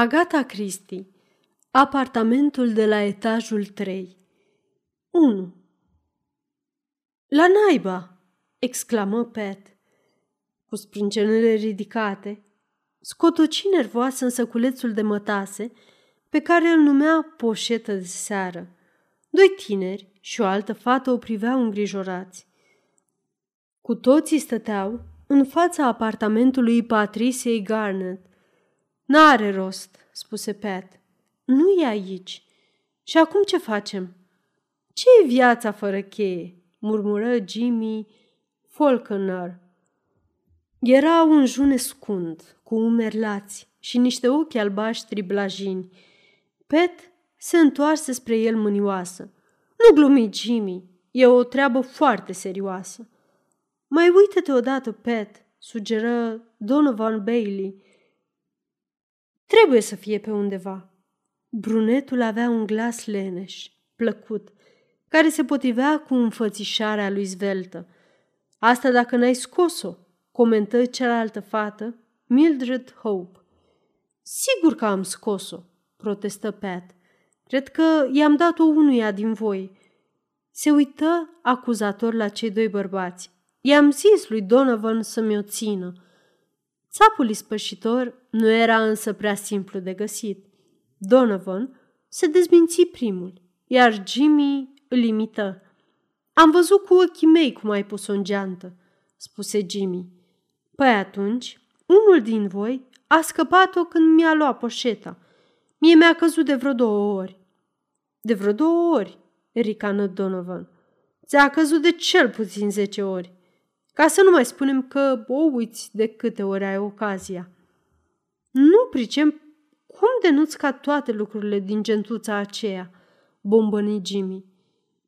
Agata Christie Apartamentul de la etajul 3 1. La naiba! exclamă Pat. Cu sprâncenele ridicate, scotoci nervoasă în săculețul de mătase pe care îl numea poșetă de seară. Doi tineri și o altă fată o priveau îngrijorați. Cu toții stăteau în fața apartamentului Patriciei Garnet. N-are rost, spuse Pat. Nu e aici. Și acum ce facem? ce e viața fără cheie? murmură Jimmy Falconer. Era un june scund, cu umeri lați și niște ochi albaștri blajini. Pet se întoarse spre el mânioasă. Nu glumi, Jimmy, e o treabă foarte serioasă. Mai uită-te odată, Pet, sugeră Donovan Bailey. Trebuie să fie pe undeva. Brunetul avea un glas leneș, plăcut, care se potrivea cu înfățișarea lui zveltă. Asta dacă n-ai scos-o, comentă cealaltă fată, Mildred Hope. Sigur că am scos-o, protestă Pat. Cred că i-am dat-o unuia din voi. Se uită acuzator la cei doi bărbați. I-am zis lui Donovan să-mi o țină. Țapul ispășitor nu era însă prea simplu de găsit. Donovan se dezminți primul, iar Jimmy îl imită. Am văzut cu ochii mei cum ai pus-o în geantă, spuse Jimmy. Păi atunci, unul din voi a scăpat-o când mi-a luat poșeta. Mie mi-a căzut de vreo două ori. De vreo două ori, ricană Donovan. Ți-a căzut de cel puțin zece ori. Ca să nu mai spunem că o uiți de câte ori ai ocazia. Nu pricem cum de nu-ți ca toate lucrurile din gentuța aceea, bombăni Jimmy.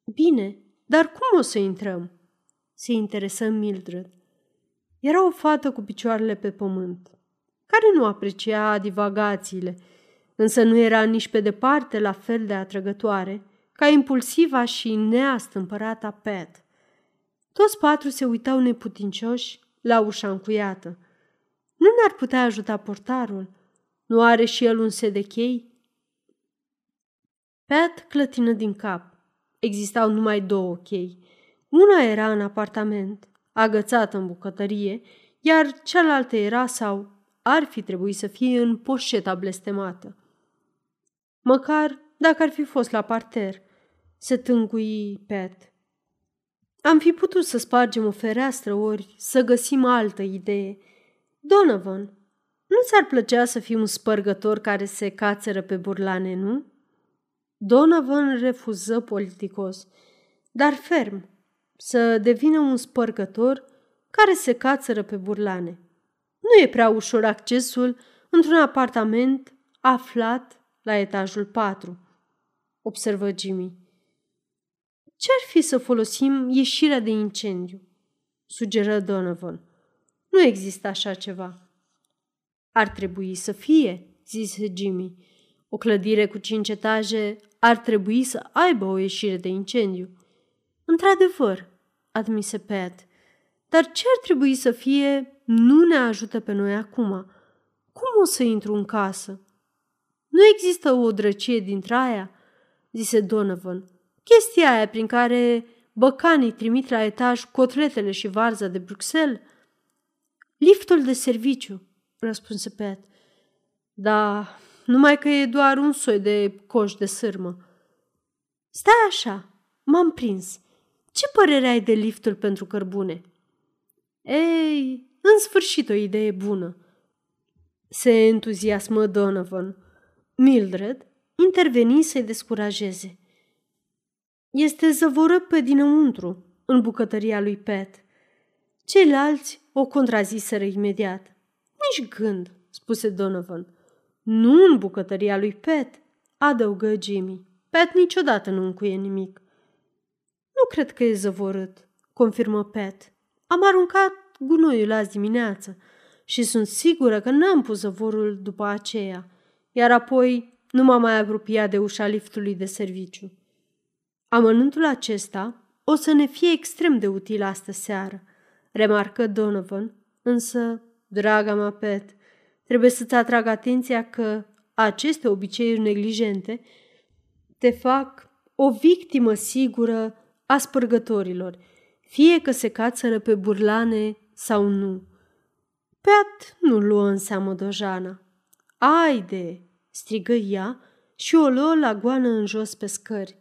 Bine, dar cum o să intrăm? Se interesă Mildred. Era o fată cu picioarele pe pământ, care nu aprecia divagațiile, însă nu era nici pe departe la fel de atrăgătoare ca impulsiva și neastâmpărata Pat. Toți patru se uitau neputincioși la ușa încuiată. Nu ne-ar putea ajuta portarul? Nu are și el un set de chei? Pat clătină din cap. Existau numai două chei. Una era în apartament, agățată în bucătărie, iar cealaltă era sau ar fi trebuit să fie în poșeta blestemată. Măcar dacă ar fi fost la parter, se tângui Pat. Am fi putut să spargem o fereastră ori să găsim altă idee. Donovan, nu ți-ar plăcea să fii un spărgător care se cațără pe burlane, nu? Donovan refuză politicos, dar ferm, să devină un spărgător care se cațără pe burlane. Nu e prea ușor accesul într-un apartament aflat la etajul 4, observă Jimmy. Ce-ar fi să folosim ieșirea de incendiu? Sugeră Donovan. Nu există așa ceva. Ar trebui să fie, zise Jimmy. O clădire cu cinci etaje ar trebui să aibă o ieșire de incendiu. Într-adevăr, admise Pat, dar ce ar trebui să fie nu ne ajută pe noi acum. Cum o să intru în casă? Nu există o drăcie dintre aia, zise Donovan. Chestia aia prin care băcanii trimit la etaj cotletele și varza de Bruxelles? Liftul de serviciu, răspunse Pat. Da, numai că e doar un soi de coș de sârmă. Stai așa, m-am prins. Ce părere ai de liftul pentru cărbune? Ei, în sfârșit o idee bună. Se entuziasmă Donovan. Mildred interveni să-i descurajeze. Este zăvoră pe dinăuntru, în bucătăria lui Pat. Ceilalți o contraziseră imediat. Nici gând, spuse Donovan. Nu în bucătăria lui Pet, adăugă Jimmy. Pet niciodată nu încuie nimic. Nu cred că e zăvorât, confirmă Pet. Am aruncat gunoiul azi dimineață și sunt sigură că n-am pus zăvorul după aceea, iar apoi nu m-am mai apropiat de ușa liftului de serviciu. Amănântul acesta o să ne fie extrem de util astă seară, remarcă Donovan, însă, draga mea Pet, Trebuie să-ți atrag atenția că aceste obiceiuri neglijente te fac o victimă sigură a spărgătorilor, fie că se cațără pe burlane sau nu. Peat nu luă în seamă dojana. Aide!" strigă ea și o luă la goană în jos pe scări.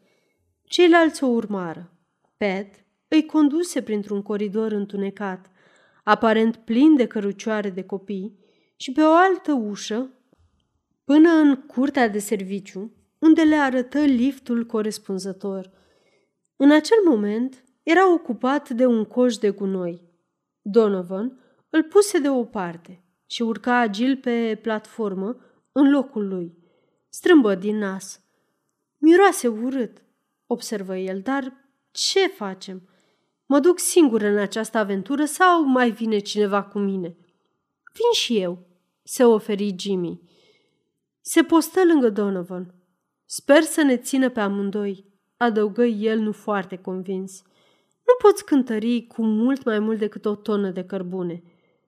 Ceilalți o urmară. Pat îi conduse printr-un coridor întunecat, aparent plin de cărucioare de copii, și pe o altă ușă, până în curtea de serviciu, unde le arătă liftul corespunzător. În acel moment era ocupat de un coș de gunoi. Donovan îl puse de o parte și urca agil pe platformă în locul lui. Strâmbă din nas. Miroase urât, observă el, dar ce facem? Mă duc singur în această aventură sau mai vine cineva cu mine? Vin și eu, se oferi Jimmy. Se postă lângă Donovan. Sper să ne țină pe amândoi, adăugă el nu foarte convins. Nu poți cântări cu mult mai mult decât o tonă de cărbune,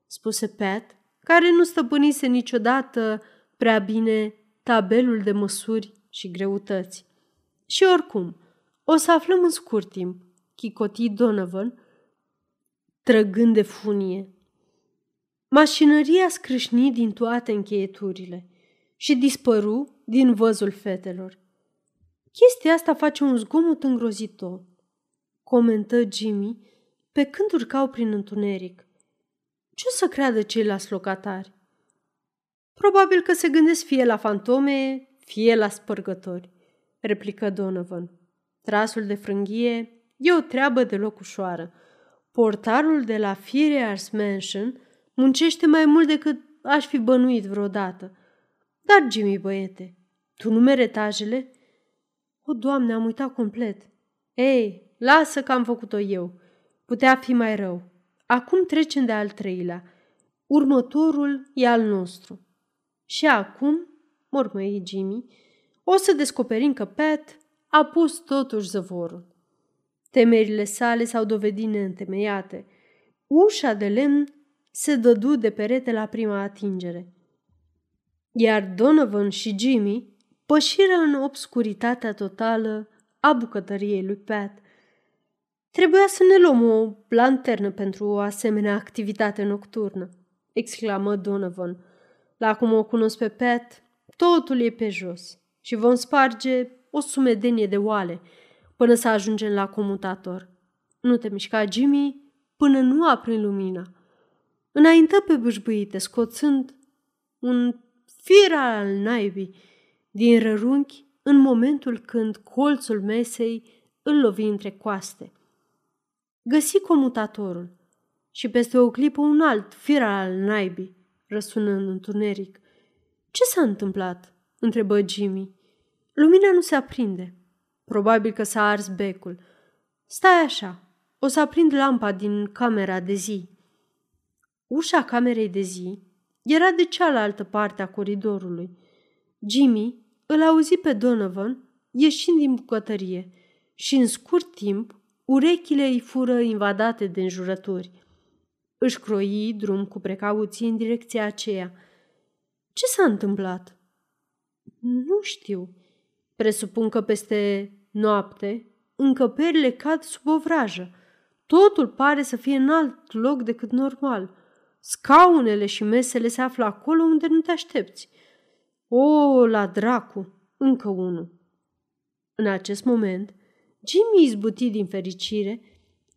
spuse Pat, care nu stăpânise niciodată prea bine tabelul de măsuri și greutăți. Și oricum, o să aflăm în scurt timp, chicoti Donovan, trăgând de funie. Mașinăria scrâșni din toate încheieturile și dispăru din văzul fetelor. Chestia asta face un zgomot îngrozitor, comentă Jimmy pe când urcau prin întuneric. Ce o să creadă ceilalți locatari? Probabil că se gândesc fie la fantome, fie la spărgători, replică Donovan. Trasul de frânghie e o treabă deloc ușoară. Portarul de la Fierears Mansion muncește mai mult decât aș fi bănuit vreodată. Dar, Jimmy, băiete, tu numeri etajele? O, doamne, am uitat complet. Ei, lasă că am făcut-o eu. Putea fi mai rău. Acum trecem de al treilea. Următorul e al nostru. Și acum, mormăi Jimmy, o să descoperim că Pat a pus totuși zăvorul. Temerile sale s-au dovedit neîntemeiate. Ușa de lemn se dădu de perete la prima atingere. Iar Donovan și Jimmy pășiră în obscuritatea totală a bucătăriei lui Pat. Trebuia să ne luăm o lanternă pentru o asemenea activitate nocturnă, exclamă Donovan. La cum o cunosc pe Pat, totul e pe jos și vom sparge o sumedenie de oale până să ajungem la comutator. Nu te mișca, Jimmy, până nu aprind lumina. Înaintă pe bâșbâite, scoțând un fir al naibii din rărunchi în momentul când colțul mesei îl lovi între coaste. Găsi comutatorul și peste o clipă un alt fir al naibii, răsună în întuneric. Ce s-a întâmplat?" întrebă Jimmy. Lumina nu se aprinde. Probabil că s-a ars becul. Stai așa, o să aprind lampa din camera de zi. Ușa camerei de zi era de cealaltă parte a coridorului. Jimmy îl auzi pe Donovan ieșind din bucătărie și în scurt timp urechile îi fură invadate de înjurături. Își croi drum cu precauție în direcția aceea. Ce s-a întâmplat? Nu știu. Presupun că peste noapte încăperile cad sub o vrajă. Totul pare să fie în alt loc decât normal. Scaunele și mesele se află acolo unde nu te aștepți. O, la dracu! Încă unul. În acest moment, Jimmy izbuti din fericire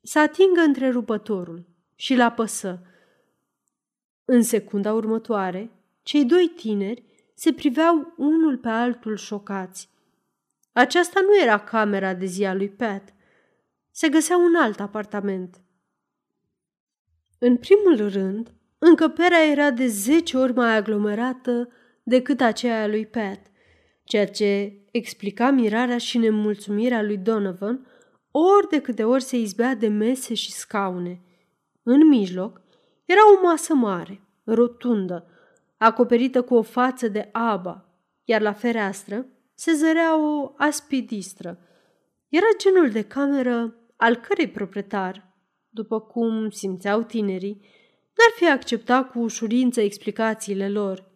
să atingă întrerupătorul și l apăsă. În secunda următoare, cei doi tineri se priveau unul pe altul șocați. Aceasta nu era camera de zi a lui Pat. Se găsea un alt apartament. În primul rând, încăperea era de zece ori mai aglomerată decât aceea a lui Pat, ceea ce explica mirarea și nemulțumirea lui Donovan ori de câte ori se izbea de mese și scaune. În mijloc era o masă mare, rotundă, acoperită cu o față de aba, iar la fereastră se zărea o aspidistră. Era genul de cameră al cărei proprietar, după cum simțeau tinerii, n-ar fi acceptat cu ușurință explicațiile lor.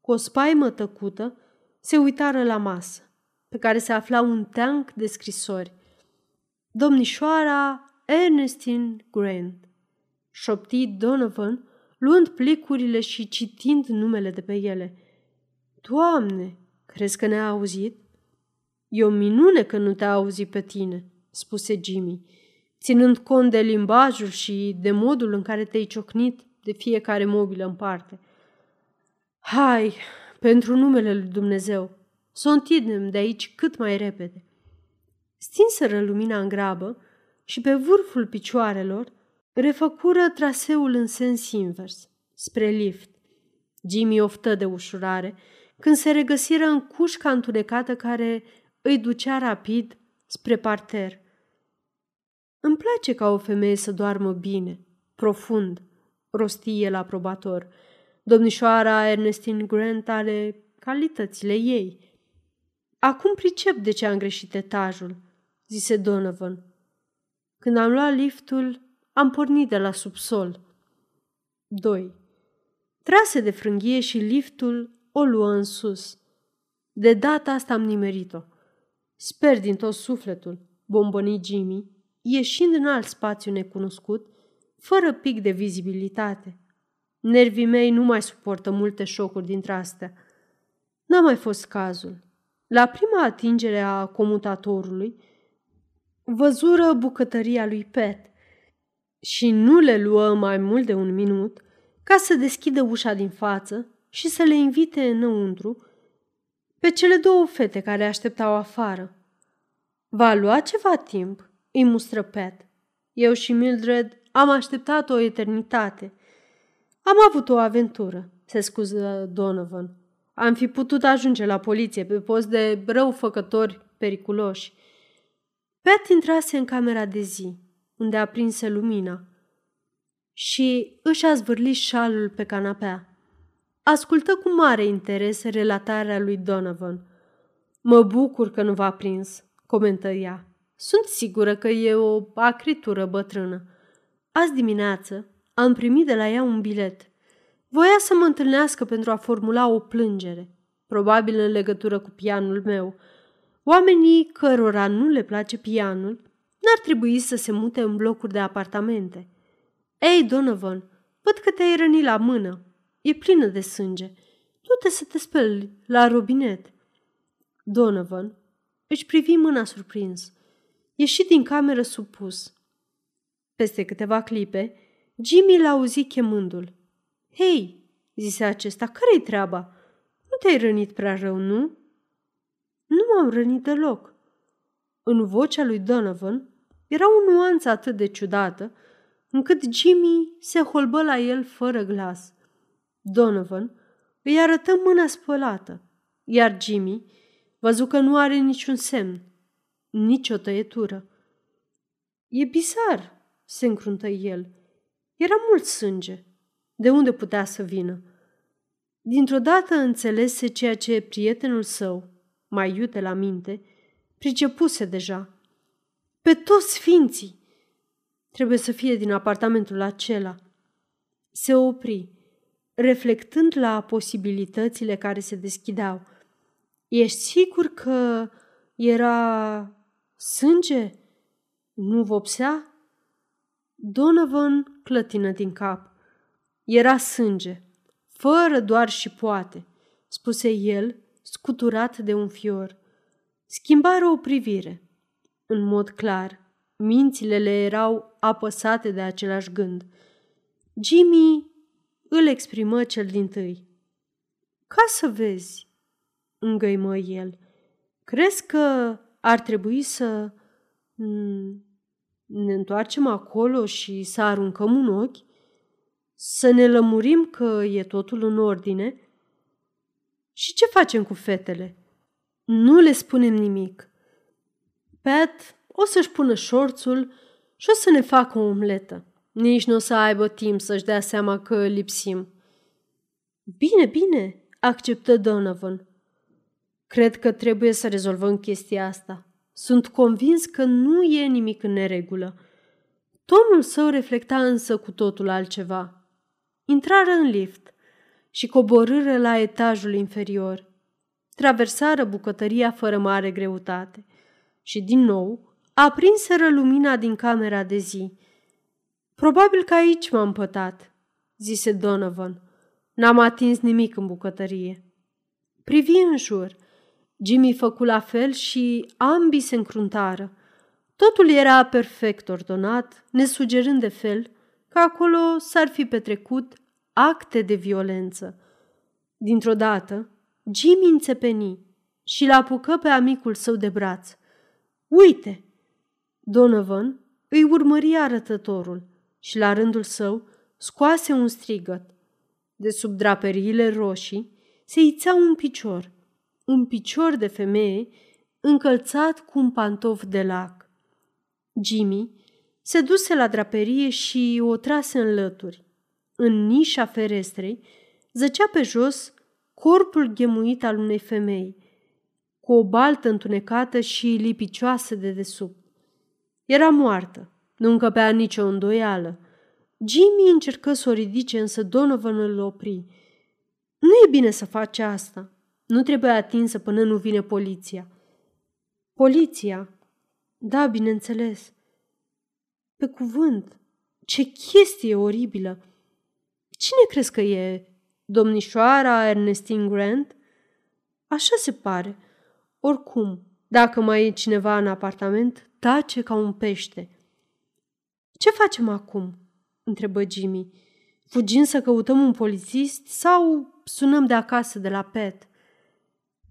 Cu o spaimă tăcută, se uitară la masă, pe care se afla un teanc de scrisori. Domnișoara Ernestine Grant, șopti Donovan, luând plicurile și citind numele de pe ele. Doamne, crezi că ne-a auzit? E o minune că nu te-a auzit pe tine, spuse Jimmy, ținând cont de limbajul și de modul în care te-ai ciocnit de fiecare mobilă în parte. Hai, pentru numele lui Dumnezeu, să o întindem de aici cât mai repede. Stinseră lumina în grabă și pe vârful picioarelor refăcură traseul în sens invers, spre lift. Jimmy oftă de ușurare când se regăsiră în cușca întunecată care îi ducea rapid spre parter. Îmi place ca o femeie să doarmă bine, profund, rosti el aprobator. Domnișoara Ernestine Grant are calitățile ei. Acum pricep de ce am greșit etajul, zise Donovan. Când am luat liftul, am pornit de la subsol. 2. Trase de frânghie și liftul o luă în sus. De data asta am nimerit-o. Sper din tot sufletul, bombăni Jimmy, ieșind în alt spațiu necunoscut, fără pic de vizibilitate. Nervii mei nu mai suportă multe șocuri dintre astea. N-a mai fost cazul. La prima atingere a comutatorului, văzură bucătăria lui Pet și nu le luă mai mult de un minut ca să deschidă ușa din față și să le invite înăuntru pe cele două fete care așteptau afară. Va lua ceva timp, îi mustră Pat. Eu și Mildred am așteptat o eternitate. Am avut o aventură, se scuză Donovan. Am fi putut ajunge la poliție pe post de răufăcători periculoși. Pat intrase în camera de zi, unde aprinse lumina, și își a zvârlit șalul pe canapea. Ascultă cu mare interes relatarea lui Donovan. Mă bucur că nu v-a prins, comentă ea. Sunt sigură că e o acritură bătrână. Azi dimineață am primit de la ea un bilet. Voia să mă întâlnească pentru a formula o plângere, probabil în legătură cu pianul meu. Oamenii cărora nu le place pianul n-ar trebui să se mute în blocuri de apartamente. Ei, Donovan, văd că te-ai rănit la mână. E plină de sânge. Du-te să te speli la robinet. Donovan își privi mâna surprins. Ieși din cameră supus. Peste câteva clipe, Jimmy l-a auzit chemându-l. Hei, zise acesta, care-i treaba? Nu te-ai rănit prea rău, nu? Nu m-am rănit deloc. În vocea lui Donovan era o nuanță atât de ciudată, încât Jimmy se holbă la el fără glas. Donovan îi arătă mâna spălată, iar Jimmy văzu că nu are niciun semn, nici o tăietură. E bizar, se încruntă el. Era mult sânge. De unde putea să vină? Dintr-o dată înțelese ceea ce prietenul său, mai iute la minte, pricepuse deja. Pe toți sfinții! Trebuie să fie din apartamentul acela. Se opri, reflectând la posibilitățile care se deschideau. Ești sigur că era sânge? Nu vopsea? Donovan clătină din cap. Era sânge, fără doar și poate, spuse el, scuturat de un fior. Schimbară o privire. În mod clar, mințile le erau apăsate de același gând. Jimmy îl exprimă cel din tâi. Ca să vezi, îngăimă el, crezi că ar trebui să mm, ne întoarcem acolo și să aruncăm un ochi? Să ne lămurim că e totul în ordine? Și ce facem cu fetele? Nu le spunem nimic. Pat o să-și pună șorțul și o să ne facă o omletă. Nici nu o să aibă timp să-și dea seama că lipsim. Bine, bine, acceptă Donovan. Cred că trebuie să rezolvăm chestia asta. Sunt convins că nu e nimic în neregulă. Tonul său reflecta însă cu totul altceva. Intrară în lift și coborâră la etajul inferior. traversară bucătăria fără mare greutate și, din nou, aprinseră lumina din camera de zi. Probabil că aici m-am pătat, zise Donovan. N-am atins nimic în bucătărie. Privi în jur. Jimmy făcu la fel și ambii se încruntară. Totul era perfect ordonat, nesugerând de fel că acolo s-ar fi petrecut acte de violență. Dintr-o dată, Jimmy înțepeni și l-apucă pe amicul său de braț. Uite! Donovan îi urmări arătătorul și la rândul său scoase un strigăt. De sub draperiile roșii se ițea un picior, un picior de femeie încălțat cu un pantof de lac. Jimmy se duse la draperie și o trase în lături. În nișa ferestrei zăcea pe jos corpul ghemuit al unei femei, cu o baltă întunecată și lipicioasă de desubt. Era moartă, nu încăpea nicio îndoială. Jimmy încercă să o ridice, însă Donovan îl opri. Nu e bine să faci asta. Nu trebuie atinsă până nu vine poliția. Poliția? Da, bineînțeles. Pe cuvânt, ce chestie oribilă! Cine crezi că e? Domnișoara Ernestine Grant? Așa se pare. Oricum, dacă mai e cineva în apartament, tace ca un pește. Ce facem acum? întrebă Jimmy. Fugim să căutăm un polițist sau sunăm de acasă de la Pet?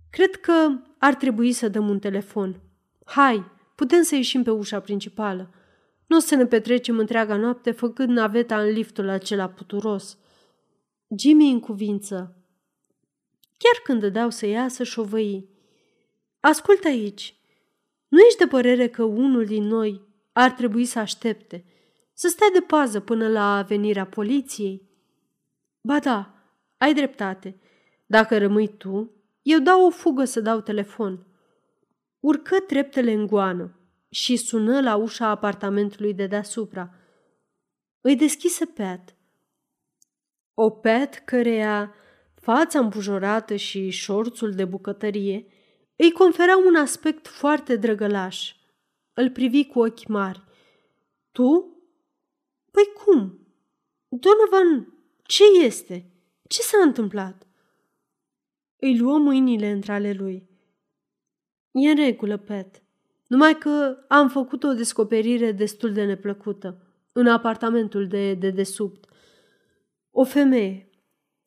Cred că ar trebui să dăm un telefon. Hai, putem să ieșim pe ușa principală. Nu o să ne petrecem întreaga noapte făcând naveta în liftul acela puturos. Jimmy în cuvință. Chiar când dădeau să iasă, șovăi. Ascultă aici. Nu ești de părere că unul din noi ar trebui să aștepte, să stea de pază până la venirea poliției? Ba da, ai dreptate. Dacă rămâi tu, eu dau o fugă să dau telefon. Urcă treptele în goană și sună la ușa apartamentului de deasupra. Îi deschise Pat. O Pat căreia fața împujorată și șorțul de bucătărie îi confereau un aspect foarte drăgălaș. Îl privi cu ochi mari. Tu? Păi cum? Donovan, ce este? Ce s-a întâmplat? Îi luă mâinile între ale lui. E în regulă, Pat. Numai că am făcut o descoperire destul de neplăcută în apartamentul de dedesubt. O femeie,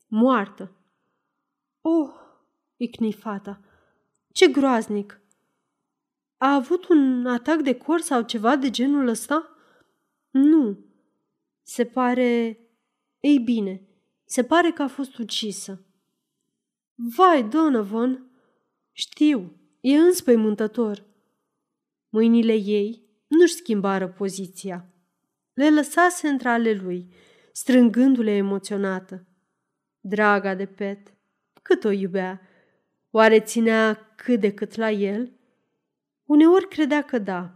moartă. Oh, icni fata, ce groaznic! A avut un atac de cor sau ceva de genul ăsta? Nu. Se pare... Ei bine, se pare că a fost ucisă. Vai, Donovan! Știu, e înspăimântător. Mâinile ei nu-și schimbară poziția. Le lăsase între ale lui, strângându-le emoționată. Draga de pet, cât o iubea, oare ținea cât de cât la el? Uneori credea că da,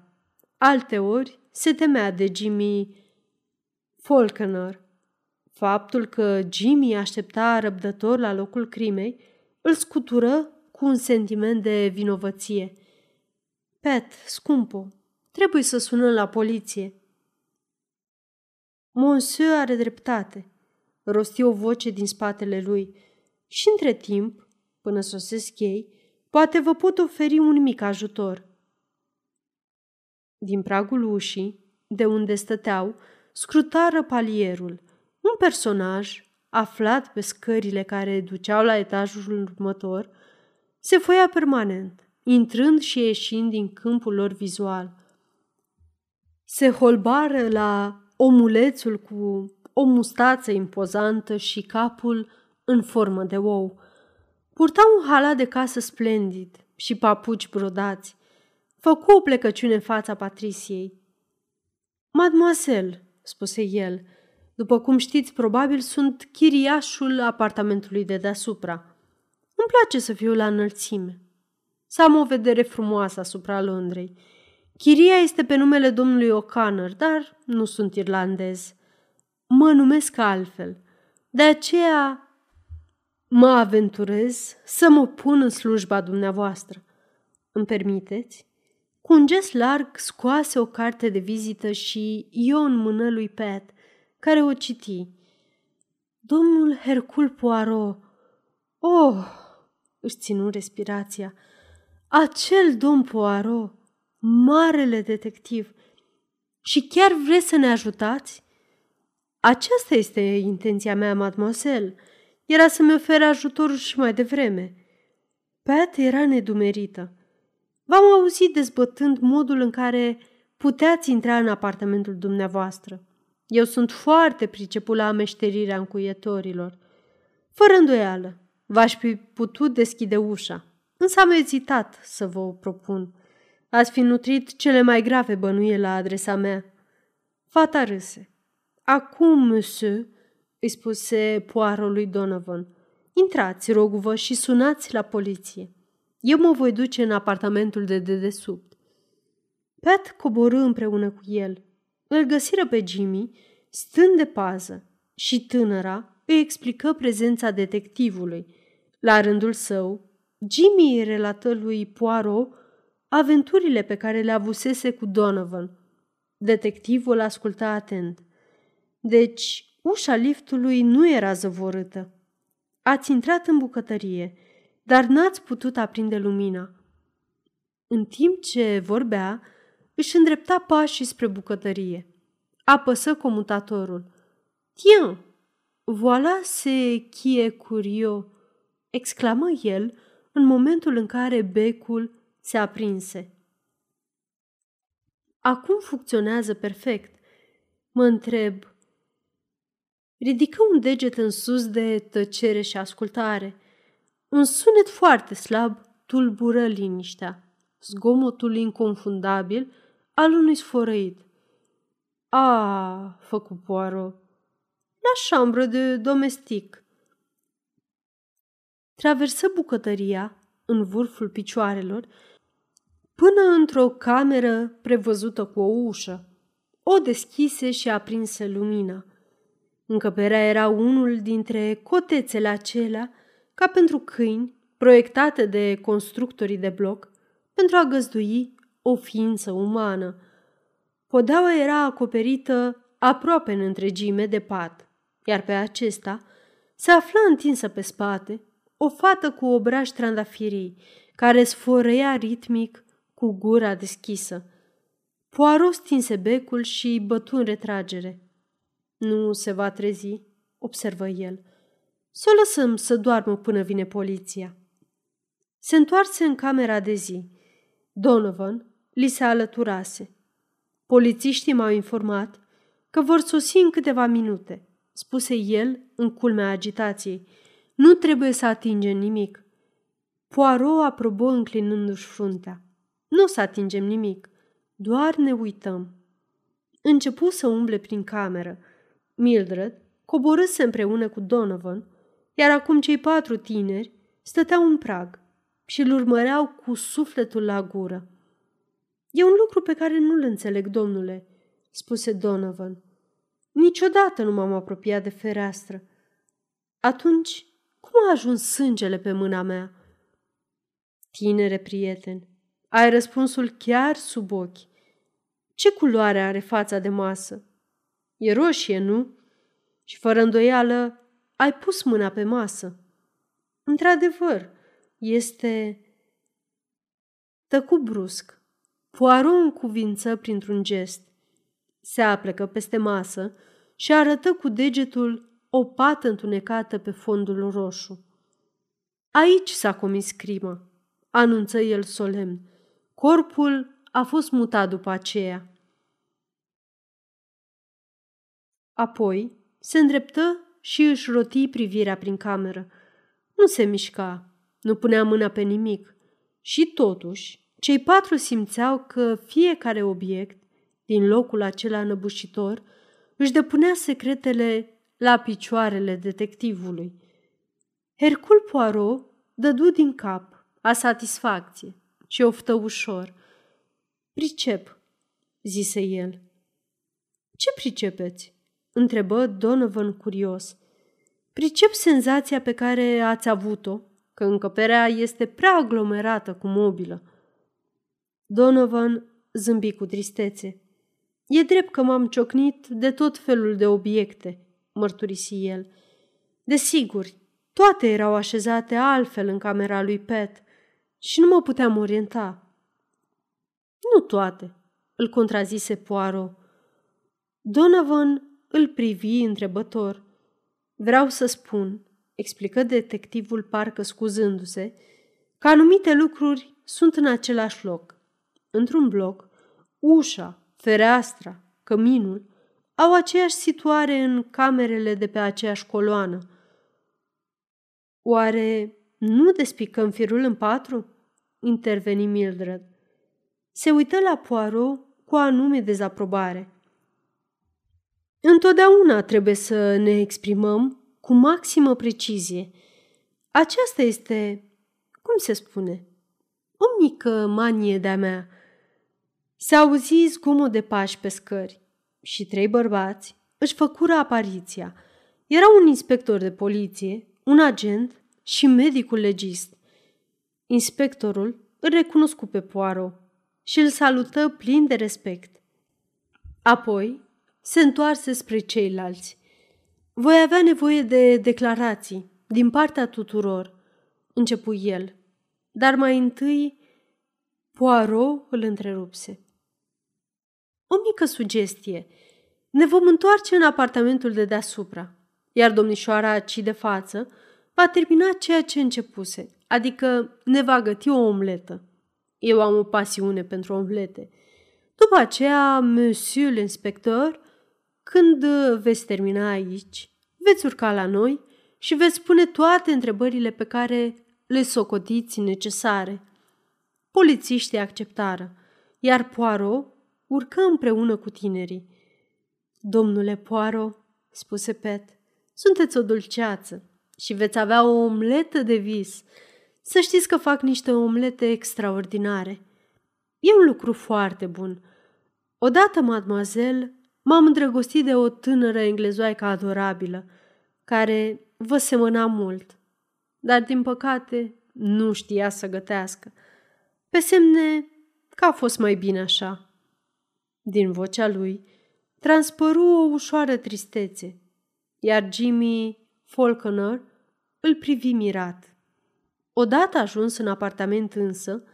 alteori se temea de Jimmy Falconer. Faptul că Jimmy aștepta răbdător la locul crimei îl scutură cu un sentiment de vinovăție. Pet, scumpo, trebuie să sunăm la poliție. Monsieur are dreptate, rosti o voce din spatele lui și între timp, până sosesc ei, poate vă pot oferi un mic ajutor. Din pragul ușii, de unde stăteau, scrutară palierul, un personaj aflat pe scările care duceau la etajul următor, se foia permanent, intrând și ieșind din câmpul lor vizual. Se holbară la omulețul cu o mustață impozantă și capul în formă de ou. Purta un halat de casă splendid și papuci brodați. Făcu o plecăciune în fața Patriciei. Mademoiselle, spuse el, după cum știți, probabil sunt chiriașul apartamentului de deasupra. Îmi place să fiu la înălțime. Să am o vedere frumoasă asupra Londrei. Chiria este pe numele domnului O'Connor, dar nu sunt irlandez. Mă numesc altfel. De aceea mă aventurez să mă pun în slujba dumneavoastră. Îmi permiteți? Cu un gest larg scoase o carte de vizită și eu în mână lui Pat, care o citi. Domnul Hercul Poirot. Oh! Își ținu respirația. Acel domn Poirot, marele detectiv. Și chiar vreți să ne ajutați? Aceasta este intenția mea, mademoiselle. Era să-mi ofere ajutorul și mai devreme. Pat era nedumerită. V-am auzit dezbătând modul în care puteați intra în apartamentul dumneavoastră. Eu sunt foarte priceput la meșterirea încuietorilor. Fără îndoială, v-aș fi putut deschide ușa, însă am ezitat să vă o propun. Ați fi nutrit cele mai grave bănuie la adresa mea. Fata râse. Acum, monsieur, îi spuse poarul lui Donovan, intrați, rog-vă, și sunați la poliție. Eu mă voi duce în apartamentul de dedesubt. Pat coborâ împreună cu el. Îl găsiră pe Jimmy, stând de pază, și tânăra îi explică prezența detectivului. La rândul său, Jimmy îi relată lui Poirot aventurile pe care le avusese cu Donovan. Detectivul asculta atent. Deci, ușa liftului nu era zăvorâtă. Ați intrat în bucătărie – dar n-ați putut aprinde lumina. În timp ce vorbea, își îndrepta pașii spre bucătărie. Apăsă comutatorul. Tiens, voilà ce qui est curieux, exclamă el în momentul în care becul se aprinse. Acum funcționează perfect. Mă întreb. Ridică un deget în sus de tăcere și ascultare. Un sunet foarte slab tulbură liniștea, zgomotul inconfundabil al unui sfărăit. A, făcu Poirot, la șambră de domestic. Traversă bucătăria în vârful picioarelor până într-o cameră prevăzută cu o ușă. O deschise și aprinse lumina. Încăperea era unul dintre cotețele acelea ca pentru câini, proiectate de constructorii de bloc, pentru a găzdui o ființă umană. Podeaua era acoperită aproape în întregime de pat, iar pe acesta se afla întinsă pe spate o fată cu obraj trandafirii, care sfărăia ritmic cu gura deschisă. Poirot stinse becul și bătu în retragere. Nu se va trezi, observă el. Să o lăsăm să doarmă până vine poliția. Se întoarse în camera de zi. Donovan li se alăturase. Polițiștii m-au informat că vor sosi în câteva minute, spuse el în culmea agitației. Nu trebuie să atingem nimic. Poirot aprobă înclinându-și fruntea. Nu o să atingem nimic, doar ne uităm. Începu să umble prin cameră. Mildred coborâse împreună cu Donovan iar acum cei patru tineri stăteau în prag și îl urmăreau cu sufletul la gură. E un lucru pe care nu-l înțeleg, domnule, spuse Donovan. Niciodată nu m-am apropiat de fereastră. Atunci, cum a ajuns sângele pe mâna mea? Tinere prieten, ai răspunsul chiar sub ochi. Ce culoare are fața de masă? E roșie, nu? Și fără îndoială ai pus mâna pe masă. Într-adevăr, este... Tăcu brusc. Poirot încuvință printr-un gest. Se aplecă peste masă și arătă cu degetul o pată întunecată pe fondul roșu. Aici s-a comis crimă, anunță el solemn. Corpul a fost mutat după aceea. Apoi se îndreptă și își roti privirea prin cameră. Nu se mișca, nu punea mâna pe nimic. Și totuși, cei patru simțeau că fiecare obiect din locul acela năbușitor își depunea secretele la picioarele detectivului. Hercul Poirot dădu din cap, a satisfacție, și oftă ușor. Pricep, zise el. Ce pricepeți? Întrebă Donovan curios. Pricep senzația pe care ați avut-o, că încăperea este prea aglomerată cu mobilă. Donovan zâmbi cu tristețe. E drept că m-am ciocnit de tot felul de obiecte, mărturisi el. Desigur, toate erau așezate altfel în camera lui Pet și nu mă puteam orienta. Nu toate, îl contrazise Poirot. Donovan îl privi întrebător. Vreau să spun, explică detectivul parcă scuzându-se, că anumite lucruri sunt în același loc. Într-un bloc, ușa, fereastra, căminul au aceeași situare în camerele de pe aceeași coloană. Oare nu despicăm firul în patru? interveni Mildred. Se uită la Poirot cu anume dezaprobare. Întotdeauna trebuie să ne exprimăm cu maximă precizie. Aceasta este, cum se spune, o mică manie de-a mea. Se auzi zgomot de pași pe scări și trei bărbați își făcură apariția. Era un inspector de poliție, un agent și medicul legist. Inspectorul îl recunoscu pe Poirot și îl salută plin de respect. Apoi se întoarse spre ceilalți. Voi avea nevoie de declarații din partea tuturor, începu el, dar mai întâi Poirot îl întrerupse. O mică sugestie. Ne vom întoarce în apartamentul de deasupra, iar domnișoara ci de față va termina ceea ce începuse, adică ne va găti o omletă. Eu am o pasiune pentru omlete. După aceea, monsieur l'inspecteur, când veți termina aici, veți urca la noi și veți pune toate întrebările pe care le socotiți necesare. Polițiștii acceptară, iar Poirot urcă împreună cu tinerii. Domnule Poirot, spuse Pet, sunteți o dulceață și veți avea o omletă de vis. Să știți că fac niște omlete extraordinare. E un lucru foarte bun. Odată, mademoiselle, m-am îndrăgostit de o tânără englezoaică adorabilă, care vă semăna mult, dar, din păcate, nu știa să gătească. Pe semne că a fost mai bine așa. Din vocea lui transpăru o ușoară tristețe, iar Jimmy Falconer îl privi mirat. Odată ajuns în apartament însă,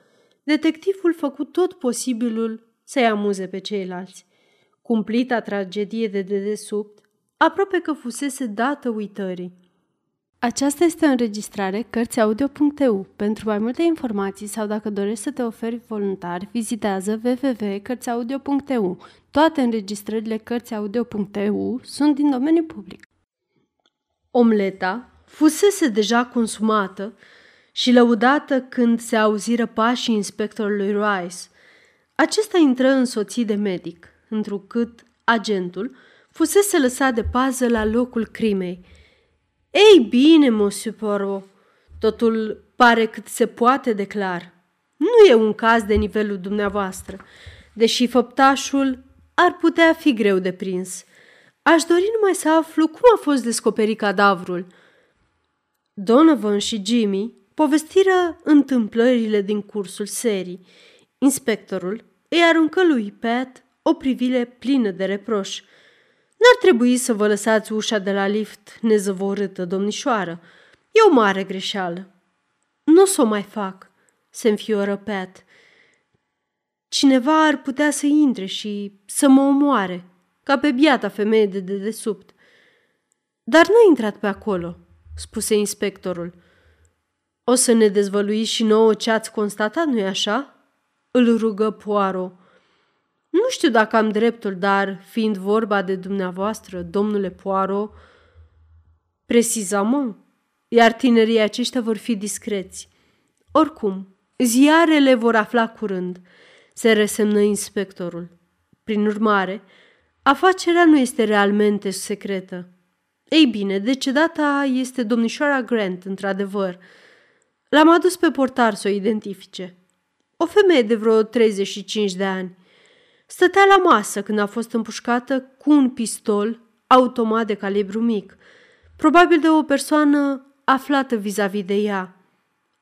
detectivul făcu tot posibilul să-i amuze pe ceilalți. Cumplita tragedie de dedesubt, aproape că fusese dată uitării. Aceasta este o înregistrare Cărțiaudio.eu. Pentru mai multe informații sau dacă dorești să te oferi voluntar, vizitează www.cărțiaudio.eu. Toate înregistrările Cărțiaudio.eu sunt din domeniu public. Omleta fusese deja consumată și lăudată când se auziră pașii inspectorului Rice. Acesta intră însoțit de medic, întrucât agentul fusese lăsat de pază la locul crimei – ei bine, Monsieur Poirot, totul pare cât se poate de clar. Nu e un caz de nivelul dumneavoastră, deși făptașul ar putea fi greu de prins. Aș dori numai să aflu cum a fost descoperit cadavrul. Donovan și Jimmy povestiră întâmplările din cursul serii. Inspectorul îi aruncă lui Pat o privire plină de reproș – N-ar trebui să vă lăsați ușa de la lift nezăvorâtă, domnișoară. E o mare greșeală. Nu o să o mai fac, se înfioră Pat. Cineva ar putea să intre și să mă omoare, ca pe biata femeie de dedesubt. Dar n-a intrat pe acolo, spuse inspectorul. O să ne dezvăluiți și nouă ce ați constatat, nu-i așa? Îl rugă Poirot. Nu știu dacă am dreptul, dar, fiind vorba de dumneavoastră, domnule Poirot, mă, iar tinerii aceștia vor fi discreți. Oricum, ziarele vor afla curând, se resemnă inspectorul. Prin urmare, afacerea nu este realmente secretă. Ei bine, decedata este domnișoara Grant, într-adevăr. L-am adus pe portar să o identifice. O femeie de vreo 35 de ani. Stătea la masă când a fost împușcată cu un pistol automat de calibru mic. probabil de o persoană aflată vis-a-vis de ea.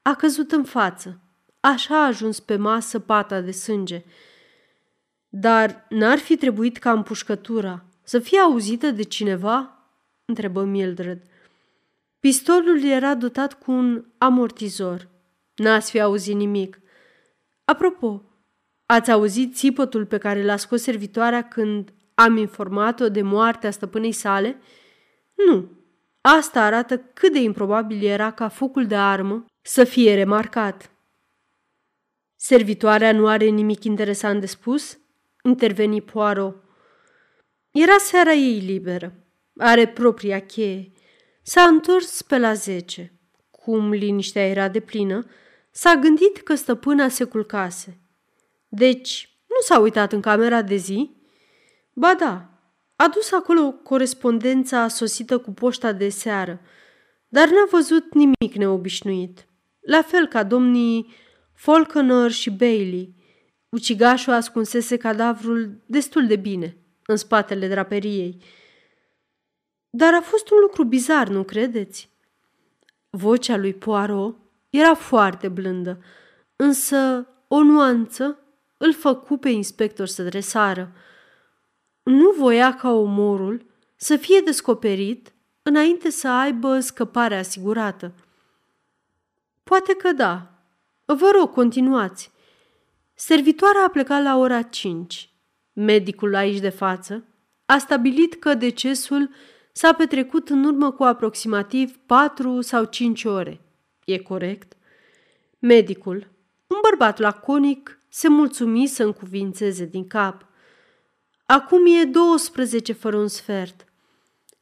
A căzut în față. Așa a ajuns pe masă pata de sânge. Dar n-ar fi trebuit ca împușcătura să fie auzită de cineva? întrebă Mildred. Pistolul era dotat cu un amortizor. N-ați fi auzit nimic. Apropo, ați auzit țipătul pe care l-a scos servitoarea când am informat-o de moartea stăpânei sale? Nu. Asta arată cât de improbabil era ca focul de armă să fie remarcat. Servitoarea nu are nimic interesant de spus? Interveni Poirot. Era seara ei liberă. Are propria cheie. S-a întors pe la zece. Cum liniștea era de plină, s-a gândit că stăpâna se culcase. Deci, nu s-a uitat în camera de zi? Ba da, a dus acolo corespondența sosită cu poșta de seară, dar n-a văzut nimic neobișnuit. La fel ca domnii Falconer și Bailey. Ucigașul ascunsese cadavrul destul de bine în spatele draperiei. Dar a fost un lucru bizar, nu credeți? Vocea lui Poirot era foarte blândă, însă o nuanță îl făcu pe inspector să dresară. Nu voia ca omorul să fie descoperit înainte să aibă scăparea asigurată. Poate că da. Vă rog, continuați. Servitoarea a plecat la ora 5. Medicul aici de față a stabilit că decesul s-a petrecut în urmă cu aproximativ 4 sau 5 ore. E corect? Medicul, un bărbat laconic, se mulțumi să încuvințeze din cap. Acum e 12 fără un sfert.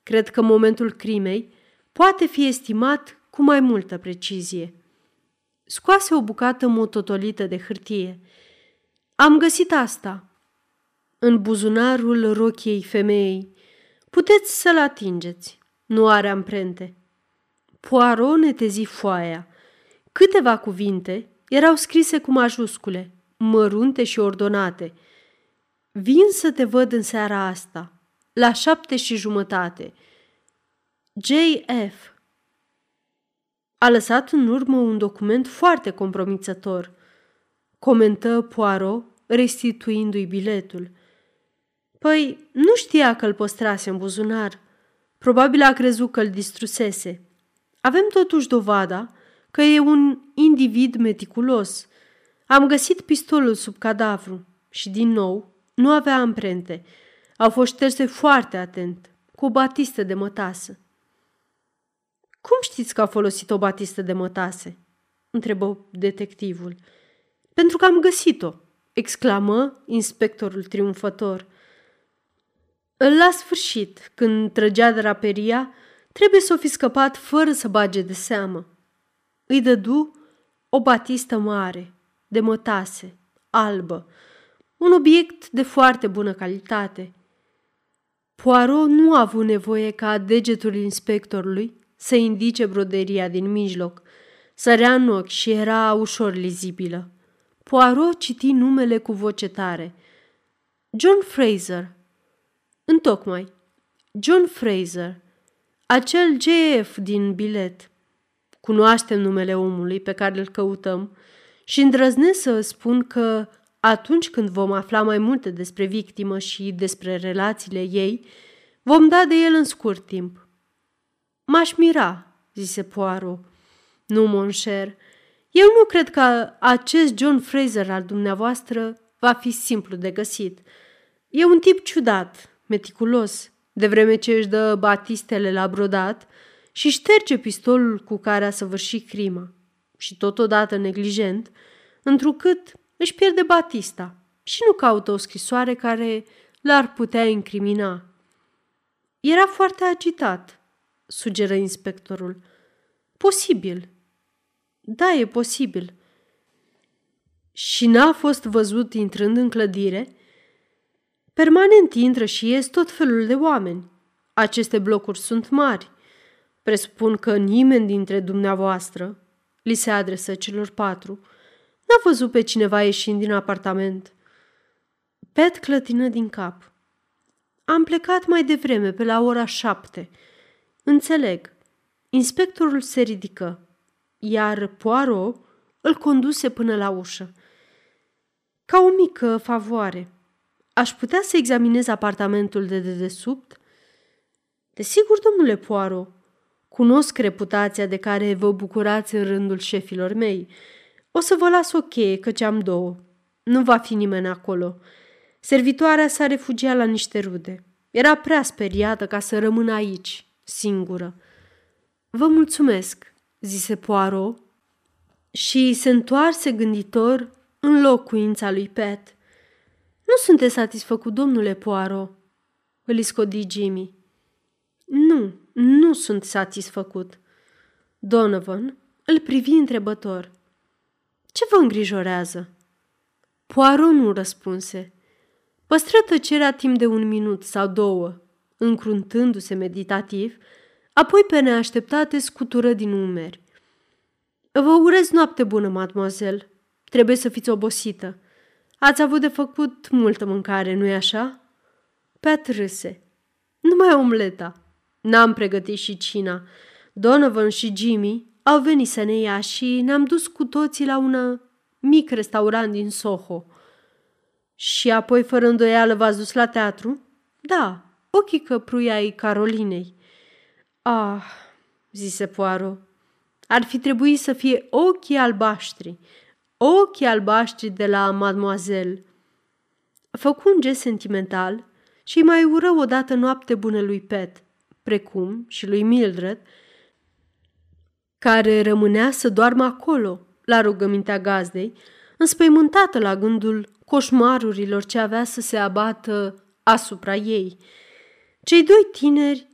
Cred că momentul crimei poate fi estimat cu mai multă precizie. Scoase o bucată mototolită de hârtie. Am găsit asta. În buzunarul rochiei femeii. Puteți să-l atingeți. Nu are amprente. Poirot netezi foaia. Câteva cuvinte erau scrise cu majuscule, mărunte și ordonate. Vin să te văd în seara asta, la șapte și jumătate. J.F. A lăsat în urmă un document foarte compromițător. Comentă Poirot, restituindu-i biletul. Păi, nu știa că îl păstrase în buzunar. Probabil a crezut că îl distrusese. Avem totuși dovada că e un individ meticulos. Am găsit pistolul sub cadavru și, din nou, nu avea amprente. Au fost șterse foarte atent, cu o batistă de mătasă. Cum știți că a folosit o batistă de mătase?" întrebă detectivul. Pentru că am găsit-o, exclamă inspectorul triumfător. La sfârșit, când trăgea draperia, trebuie să o fi scăpat fără să bage de seamă. Îi dădu o batistă mare, de mătase, albă, un obiect de foarte bună calitate. Poirot nu a avut nevoie ca degetul inspectorului să indice broderia din mijloc. Sărea în ochi și era ușor lizibilă. Poirot citi numele cu voce tare. John Fraser. Întocmai. John Fraser. Acel GF din bilet. Cunoaștem numele omului pe care îl căutăm și îndrăznesc să spun că atunci când vom afla mai multe despre victimă și despre relațiile ei, vom da de el în scurt timp. M-aș mira, zise Poirot. Nu, mon cher, eu nu cred că acest John Fraser al dumneavoastră va fi simplu de găsit. E un tip ciudat, meticulos, de vreme ce își dă batistele la brodat și șterge pistolul cu care a săvârșit crima. Și totodată neglijent, întrucât își pierde batista și nu caută o scrisoare care l-ar putea incrimina. Era foarte agitat sugeră inspectorul. Posibil. Da, e posibil. Și n-a fost văzut intrând în clădire? Permanent intră și ies tot felul de oameni. Aceste blocuri sunt mari. Presupun că nimeni dintre dumneavoastră, li se adresă celor patru, n-a văzut pe cineva ieșind din apartament. Pet clătină din cap. Am plecat mai devreme, pe la ora șapte – Înțeleg. Inspectorul se ridică, iar Poirot îl conduse până la ușă. Ca o mică favoare, aș putea să examinez apartamentul de dedesubt? Desigur, domnule Poirot, cunosc reputația de care vă bucurați în rândul șefilor mei. O să vă las o cheie, căci am două. Nu va fi nimeni acolo. Servitoarea s-a refugiat la niște rude. Era prea speriată ca să rămână aici, singură. Vă mulțumesc, zise Poirot și se întoarse gânditor în locuința lui Pat. Nu sunteți satisfăcut, domnule Poirot? Îl scodi Jimmy. Nu, nu sunt satisfăcut. Donovan îl privi întrebător. Ce vă îngrijorează? Poirot nu răspunse. Păstră tăcerea timp de un minut sau două, încruntându-se meditativ, apoi pe neașteptate scutură din umeri. Vă urez noapte bună, mademoiselle. Trebuie să fiți obosită. Ați avut de făcut multă mâncare, nu-i așa? Pat râse. Numai omleta. N-am pregătit și cina. Donovan și Jimmy au venit să ne ia și ne-am dus cu toții la un mic restaurant din Soho. Și apoi, fără îndoială, v-ați dus la teatru? Da, ochii căprui ai Carolinei. Ah, zise Poirot, ar fi trebuit să fie ochii albaștri, ochii albaștri de la mademoiselle. Făcu un gest sentimental și mai ură odată noapte bună lui Pet, precum și lui Mildred, care rămânea să doarmă acolo, la rugămintea gazdei, înspăimântată la gândul coșmarurilor ce avea să se abată asupra ei. Cei doi tineri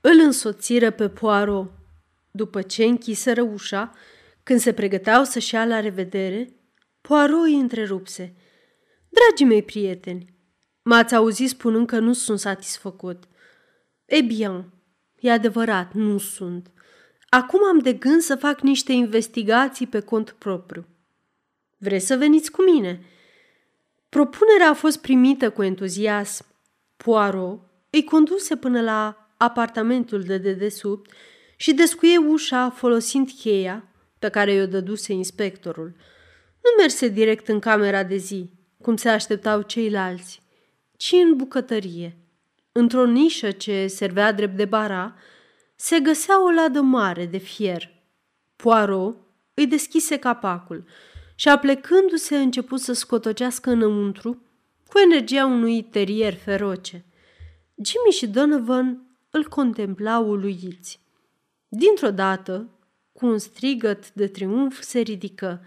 îl însoțiră pe Poirot. După ce închiseră ușa, când se pregăteau să-și ia la revedere, Poirot îi întrerupse. Dragii mei prieteni, m-ați auzit spunând că nu sunt satisfăcut. E bine, e adevărat, nu sunt. Acum am de gând să fac niște investigații pe cont propriu. Vreți să veniți cu mine?" Propunerea a fost primită cu entuziasm. Poirot îi conduse până la apartamentul de dedesubt și descuie ușa folosind cheia pe care i-o dăduse inspectorul. Nu merse direct în camera de zi, cum se așteptau ceilalți, ci în bucătărie. Într-o nișă ce servea drept de bara, se găsea o ladă mare de fier. Poirot îi deschise capacul și aplecându-se a început să scotocească înăuntru cu energia unui terier feroce. Jimmy și Donovan îl contemplau uluiți. Dintr-o dată, cu un strigăt de triumf, se ridică.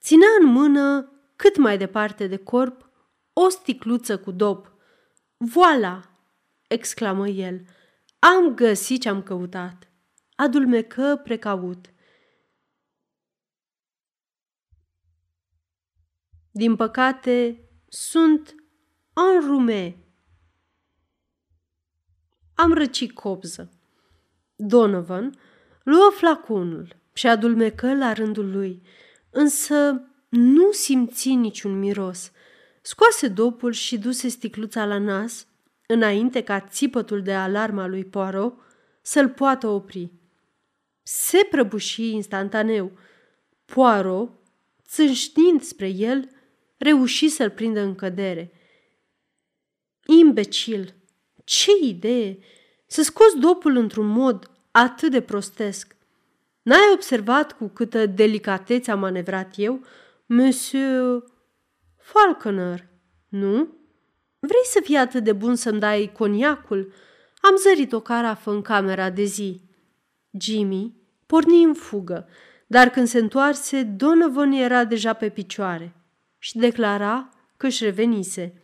Ținea în mână, cât mai departe de corp, o sticluță cu dop. Voila! Exclamă el. Am găsit ce am căutat. Adulmecă precaut. Din păcate, sunt rume. Am răcit copză. Donovan luă flaconul și adulmecă la rândul lui, însă nu simți niciun miros. Scoase dopul și duse sticluța la nas, înainte ca țipătul de alarma lui Poirot să-l poată opri. Se prăbuși instantaneu. Poirot, țâșnind spre el, reuși să-l prindă în cădere. Imbecil! Ce idee! Să scoți dopul într-un mod atât de prostesc. N-ai observat cu câtă delicatețe am manevrat eu, Monsieur Falconer, nu? Vrei să fii atât de bun să-mi dai coniacul? Am zărit o carafă în camera de zi. Jimmy porni în fugă, dar când se întoarse, Donovan era deja pe picioare și declara că își revenise.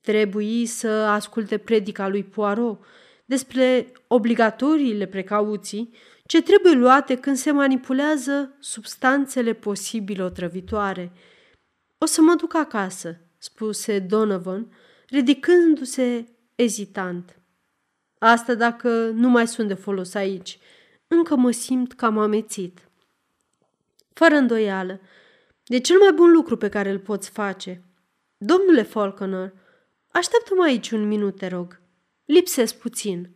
Trebuie să asculte predica lui Poirot despre obligatoriile precauții ce trebuie luate când se manipulează substanțele posibil otrăvitoare. O să mă duc acasă, spuse Donovan, ridicându-se ezitant. Asta dacă nu mai sunt de folos aici. Încă mă simt cam amețit. Fără îndoială, de cel mai bun lucru pe care îl poți face. Domnule Falconer, așteaptă-mă aici un minut, te rog. Lipsesc puțin.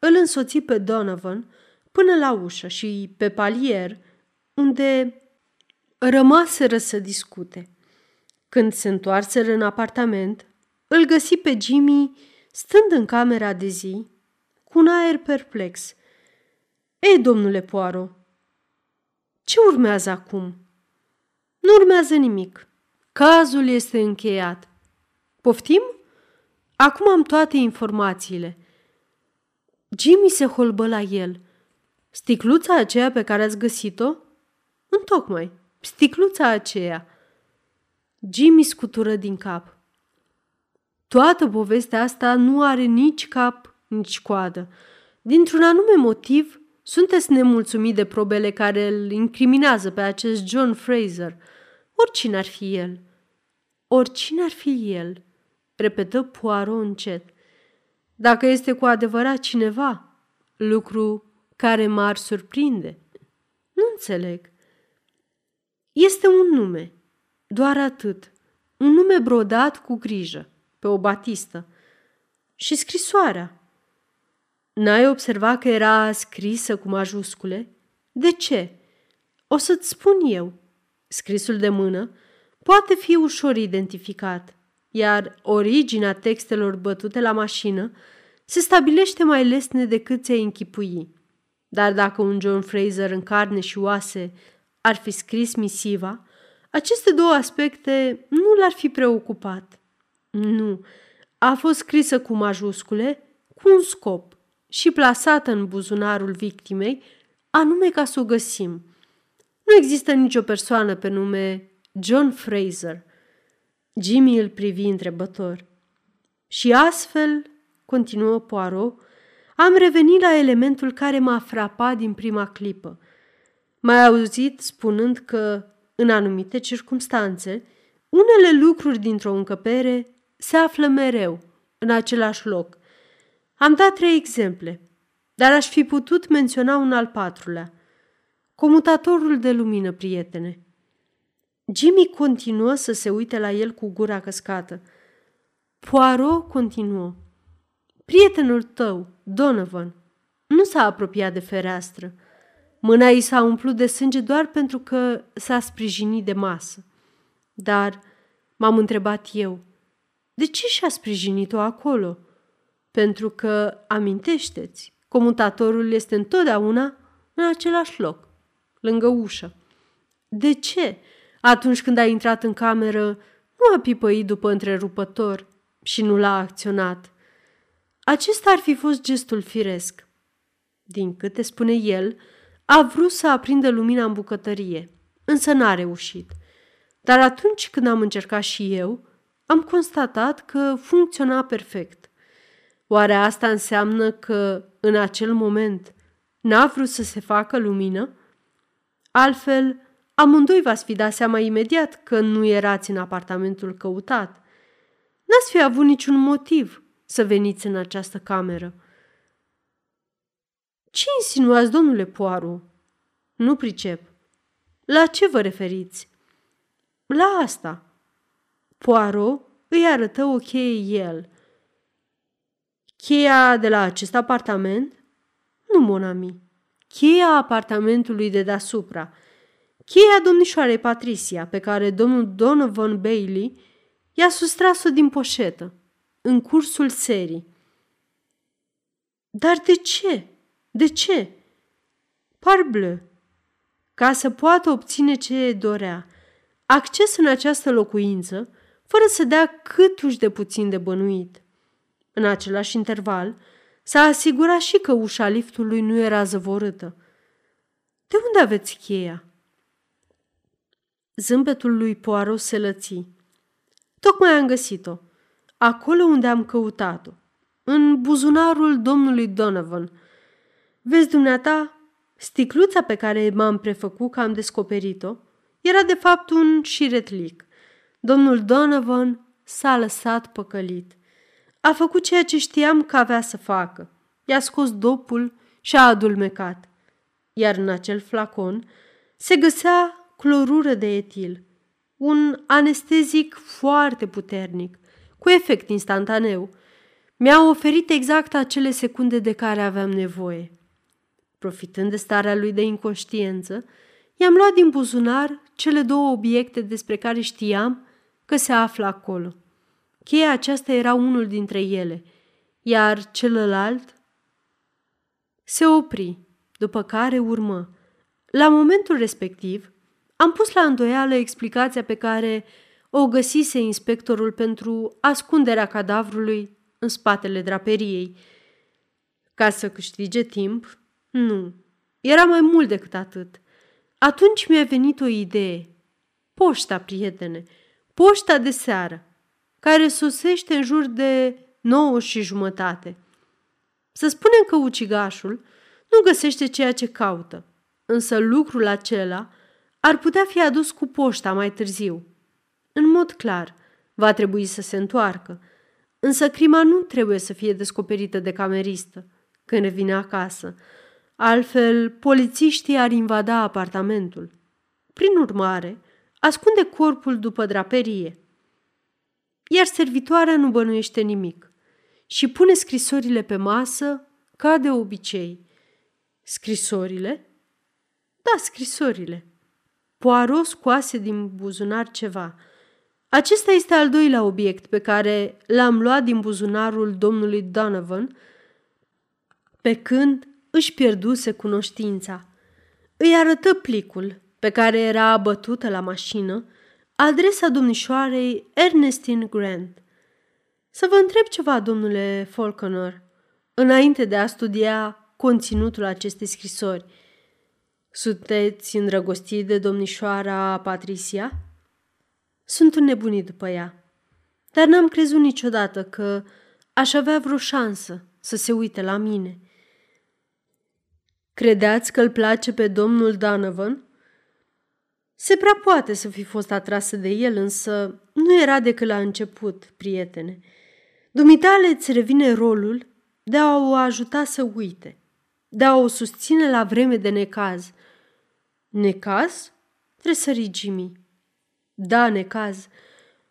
îl însoți pe Donovan până la ușă și pe palier, unde rămaseră să discute. Când se întoarseră în apartament, îl găsi pe Jimmy stând în camera de zi, cu un aer perplex. Ei, domnule Poirot, ce urmează acum?" Nu urmează nimic. Cazul este încheiat. Poftim? Acum am toate informațiile. Jimmy se holbă la el. Sticluța aceea pe care ați găsit-o? Întocmai, sticluța aceea. Jimmy scutură din cap. Toată povestea asta nu are nici cap, nici coadă. Dintr-un anume motiv, sunteți nemulțumit de probele care îl incriminează pe acest John Fraser, oricine ar fi el. Oricine ar fi el, repetă Poirot încet. Dacă este cu adevărat cineva, lucru care m-ar surprinde. Nu înțeleg. Este un nume, doar atât. Un nume brodat cu grijă, pe o batistă. Și scrisoarea. N-ai observat că era scrisă cu majuscule? De ce? O să-ți spun eu. Scrisul de mână poate fi ușor identificat, iar originea textelor bătute la mașină se stabilește mai lesne decât ți-ai închipui. Dar dacă un John Fraser în carne și oase ar fi scris misiva, aceste două aspecte nu l-ar fi preocupat. Nu, a fost scrisă cu majuscule, cu un scop și plasată în buzunarul victimei, anume ca să o găsim. Nu există nicio persoană pe nume John Fraser. Jimmy îl privi întrebător. Și astfel, continuă Poirot, am revenit la elementul care m-a frapat din prima clipă. Mai auzit spunând că, în anumite circunstanțe, unele lucruri dintr-o încăpere se află mereu în același loc. Am dat trei exemple, dar aș fi putut menționa un al patrulea. Comutatorul de lumină, prietene. Jimmy continuă să se uite la el cu gura căscată. Poirot continuă. Prietenul tău, Donovan, nu s-a apropiat de fereastră. Mâna ei s-a umplut de sânge doar pentru că s-a sprijinit de masă. Dar m-am întrebat eu, de ce și-a sprijinit-o acolo? Pentru că, amintește-ți, comutatorul este întotdeauna în același loc, lângă ușă. De ce, atunci când a intrat în cameră, nu a pipăit după întrerupător și nu l-a acționat? Acesta ar fi fost gestul firesc. Din câte spune el, a vrut să aprindă lumina în bucătărie, însă n-a reușit. Dar atunci când am încercat și eu, am constatat că funcționa perfect. Oare asta înseamnă că, în acel moment, n-a vrut să se facă lumină? Altfel, amândoi v-ați fi dat seama imediat că nu erați în apartamentul căutat. N-ați fi avut niciun motiv să veniți în această cameră. Ce insinuați, domnule Poaru? Nu pricep. La ce vă referiți? La asta. Poirot îi arătă o cheie el. Cheia de la acest apartament? Nu, monami. Cheia apartamentului de deasupra. Cheia domnișoarei Patricia, pe care domnul Donovan Bailey i-a sustras-o din poșetă, în cursul serii. Dar de ce? De ce? Parbleu, ca să poată obține ce dorea, acces în această locuință, fără să dea câtuși de puțin de bănuit. În același interval, s-a asigurat și că ușa liftului nu era zăvorâtă. De unde aveți cheia? Zâmbetul lui Poirot se lăți. Tocmai am găsit-o, acolo unde am căutat-o, în buzunarul domnului Donovan. Vezi dumneata, sticluța pe care m-am prefăcut că am descoperit-o era de fapt un șiretlic. Domnul Donovan s-a lăsat păcălit. A făcut ceea ce știam că avea să facă. I-a scos dopul și a adulmecat. Iar în acel flacon se găsea clorură de etil, un anestezic foarte puternic, cu efect instantaneu. Mi-a oferit exact acele secunde de care aveam nevoie. Profitând de starea lui de inconștiență, i-am luat din buzunar cele două obiecte despre care știam că se află acolo. Cheia aceasta era unul dintre ele, iar celălalt se opri, după care urmă. La momentul respectiv, am pus la îndoială explicația pe care o găsise inspectorul pentru ascunderea cadavrului în spatele draperiei. Ca să câștige timp? Nu. Era mai mult decât atât. Atunci mi-a venit o idee. Poșta, prietene, poșta de seară, care sosește în jur de nouă și jumătate. Să spunem că ucigașul nu găsește ceea ce caută, însă lucrul acela ar putea fi adus cu poșta mai târziu. În mod clar, va trebui să se întoarcă, însă crima nu trebuie să fie descoperită de cameristă când revine acasă. Altfel, polițiștii ar invada apartamentul. Prin urmare, ascunde corpul după draperie. Iar servitoarea nu bănuiește nimic și pune scrisorile pe masă ca de obicei. Scrisorile? Da, scrisorile. Poirot scoase din buzunar ceva. Acesta este al doilea obiect pe care l-am luat din buzunarul domnului Donovan pe când își pierduse cunoștința. Îi arătă plicul pe care era abătută la mașină, adresa domnișoarei Ernestine Grant. Să vă întreb ceva, domnule Falconer, înainte de a studia conținutul acestei scrisori. Sunteți îndrăgostit de domnișoara Patricia? Sunt un nebunit după ea, dar n-am crezut niciodată că aș avea vreo șansă să se uite la mine. Credeați că îl place pe domnul Donovan? Se prea poate să fi fost atrasă de el, însă nu era decât la început, prietene. Dumitale îți revine rolul de a o ajuta să uite, de a o susține la vreme de necaz. Necaz? Tresări Jimmy. Da, necaz.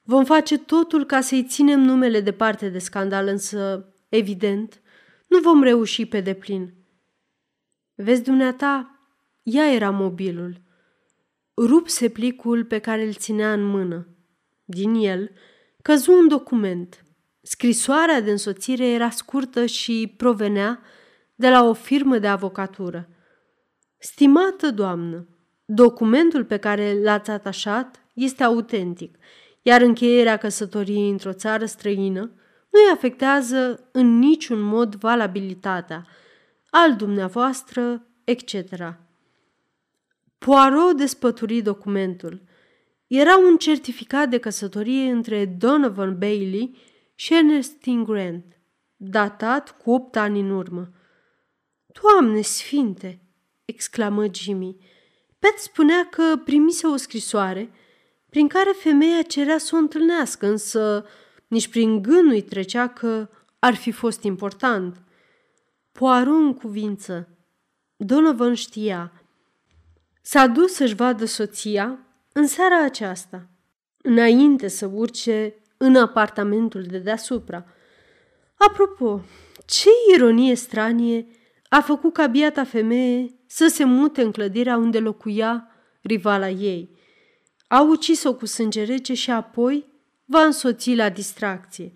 Vom face totul ca să-i ținem numele departe de scandal, însă, evident, nu vom reuși pe deplin. Vezi, dumneata, ea era mobilul. Rupse plicul pe care îl ținea în mână. Din el căzu un document. Scrisoarea de însoțire era scurtă și provenea de la o firmă de avocatură. Stimată doamnă, documentul pe care l-ați atașat este autentic, iar încheierea căsătoriei într-o țară străină nu îi afectează în niciun mod valabilitatea al dumneavoastră, etc. Poirot despături documentul. Era un certificat de căsătorie între Donovan Bailey și Ernestine Grant, datat cu opt ani în urmă. Doamne sfinte!" exclamă Jimmy. Pet spunea că primise o scrisoare prin care femeia cerea să o întâlnească, însă nici prin gând nu-i trecea că ar fi fost important. Poirot în cuvință. Donovan știa. S-a dus să-și vadă soția în seara aceasta, înainte să urce în apartamentul de deasupra. Apropo, ce ironie stranie a făcut ca biata femeie să se mute în clădirea unde locuia rivala ei. A ucis-o cu sânge rece și apoi va însoți la distracție.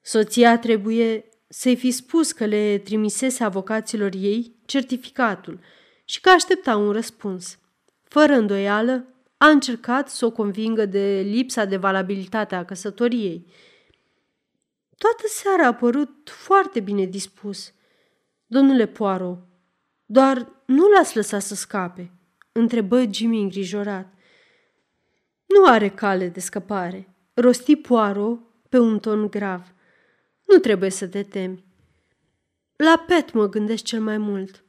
Soția trebuie să-i fi spus că le trimisese avocaților ei certificatul și că aștepta un răspuns. Fără îndoială, a încercat să o convingă de lipsa de valabilitate a căsătoriei. Toată seara a părut foarte bine dispus. Domnule Poirot, doar nu l-ați lăsat să scape, întrebă Jimmy îngrijorat. Nu are cale de scăpare, rosti Poirot pe un ton grav. Nu trebuie să te temi. La Pet mă gândesc cel mai mult.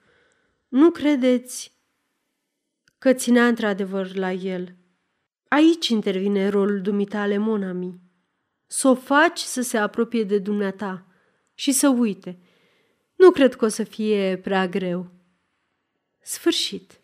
Nu credeți că ținea într-adevăr la el? Aici intervine rolul dumitale, Monami. Să o faci să se apropie de dumneata și să uite. Nu cred că o să fie prea greu. Sfârșit.